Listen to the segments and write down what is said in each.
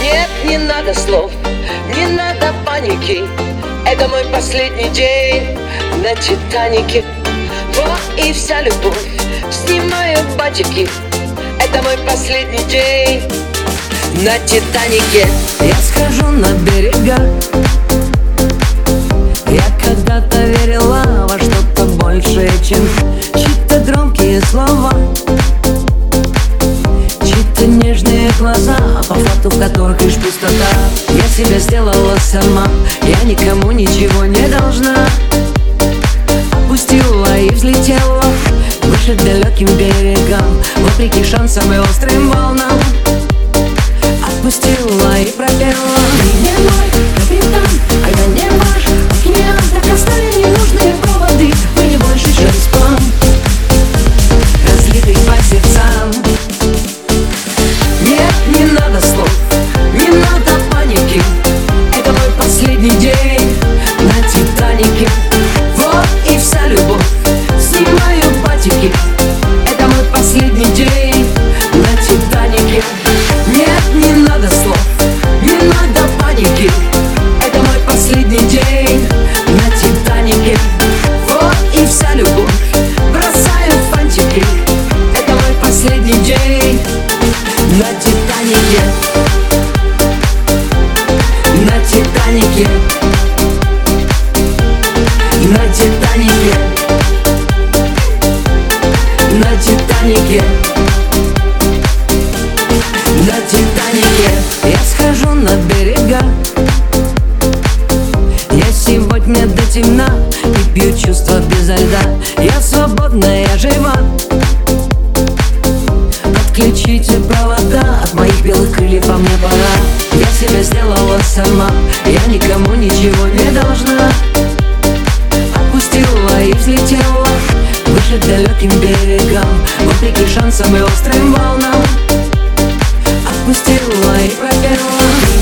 Нет, не надо слов, не надо паники. Это мой последний день на Титанике. Вот и вся любовь, снимаю батики. Это мой последний день на Титанике. Я схожу на берега. Я когда-то верила во что-то большее, чем глаза, по факту в которых лишь пустота. Я себя сделала сама, я никому ничего не должна. Опустила и взлетела выше далеким берегам Вопреки шансам и острым волнам. Отпустила и пропела сегодня до темна И пью чувства безо льда. Я свободна, я жива. Отключите провода От моих белых крыльев, а мне пора. Я себя сделала сама Я никому ничего не должна. Отпустила и взлетела Выше далеким берегам Вопреки шансам и острым волнам. Отпустила и пропела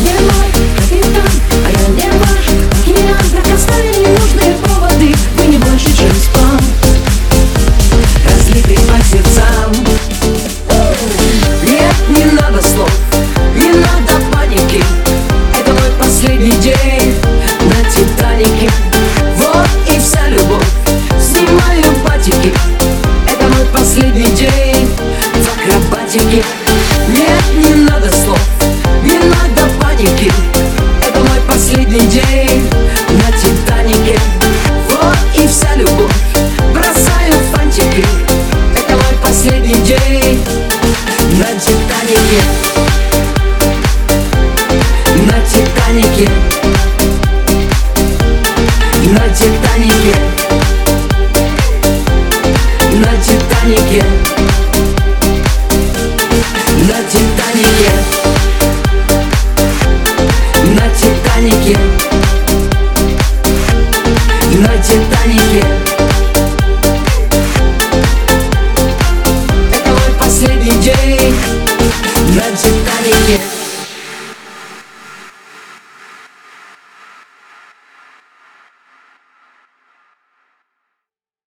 say DJ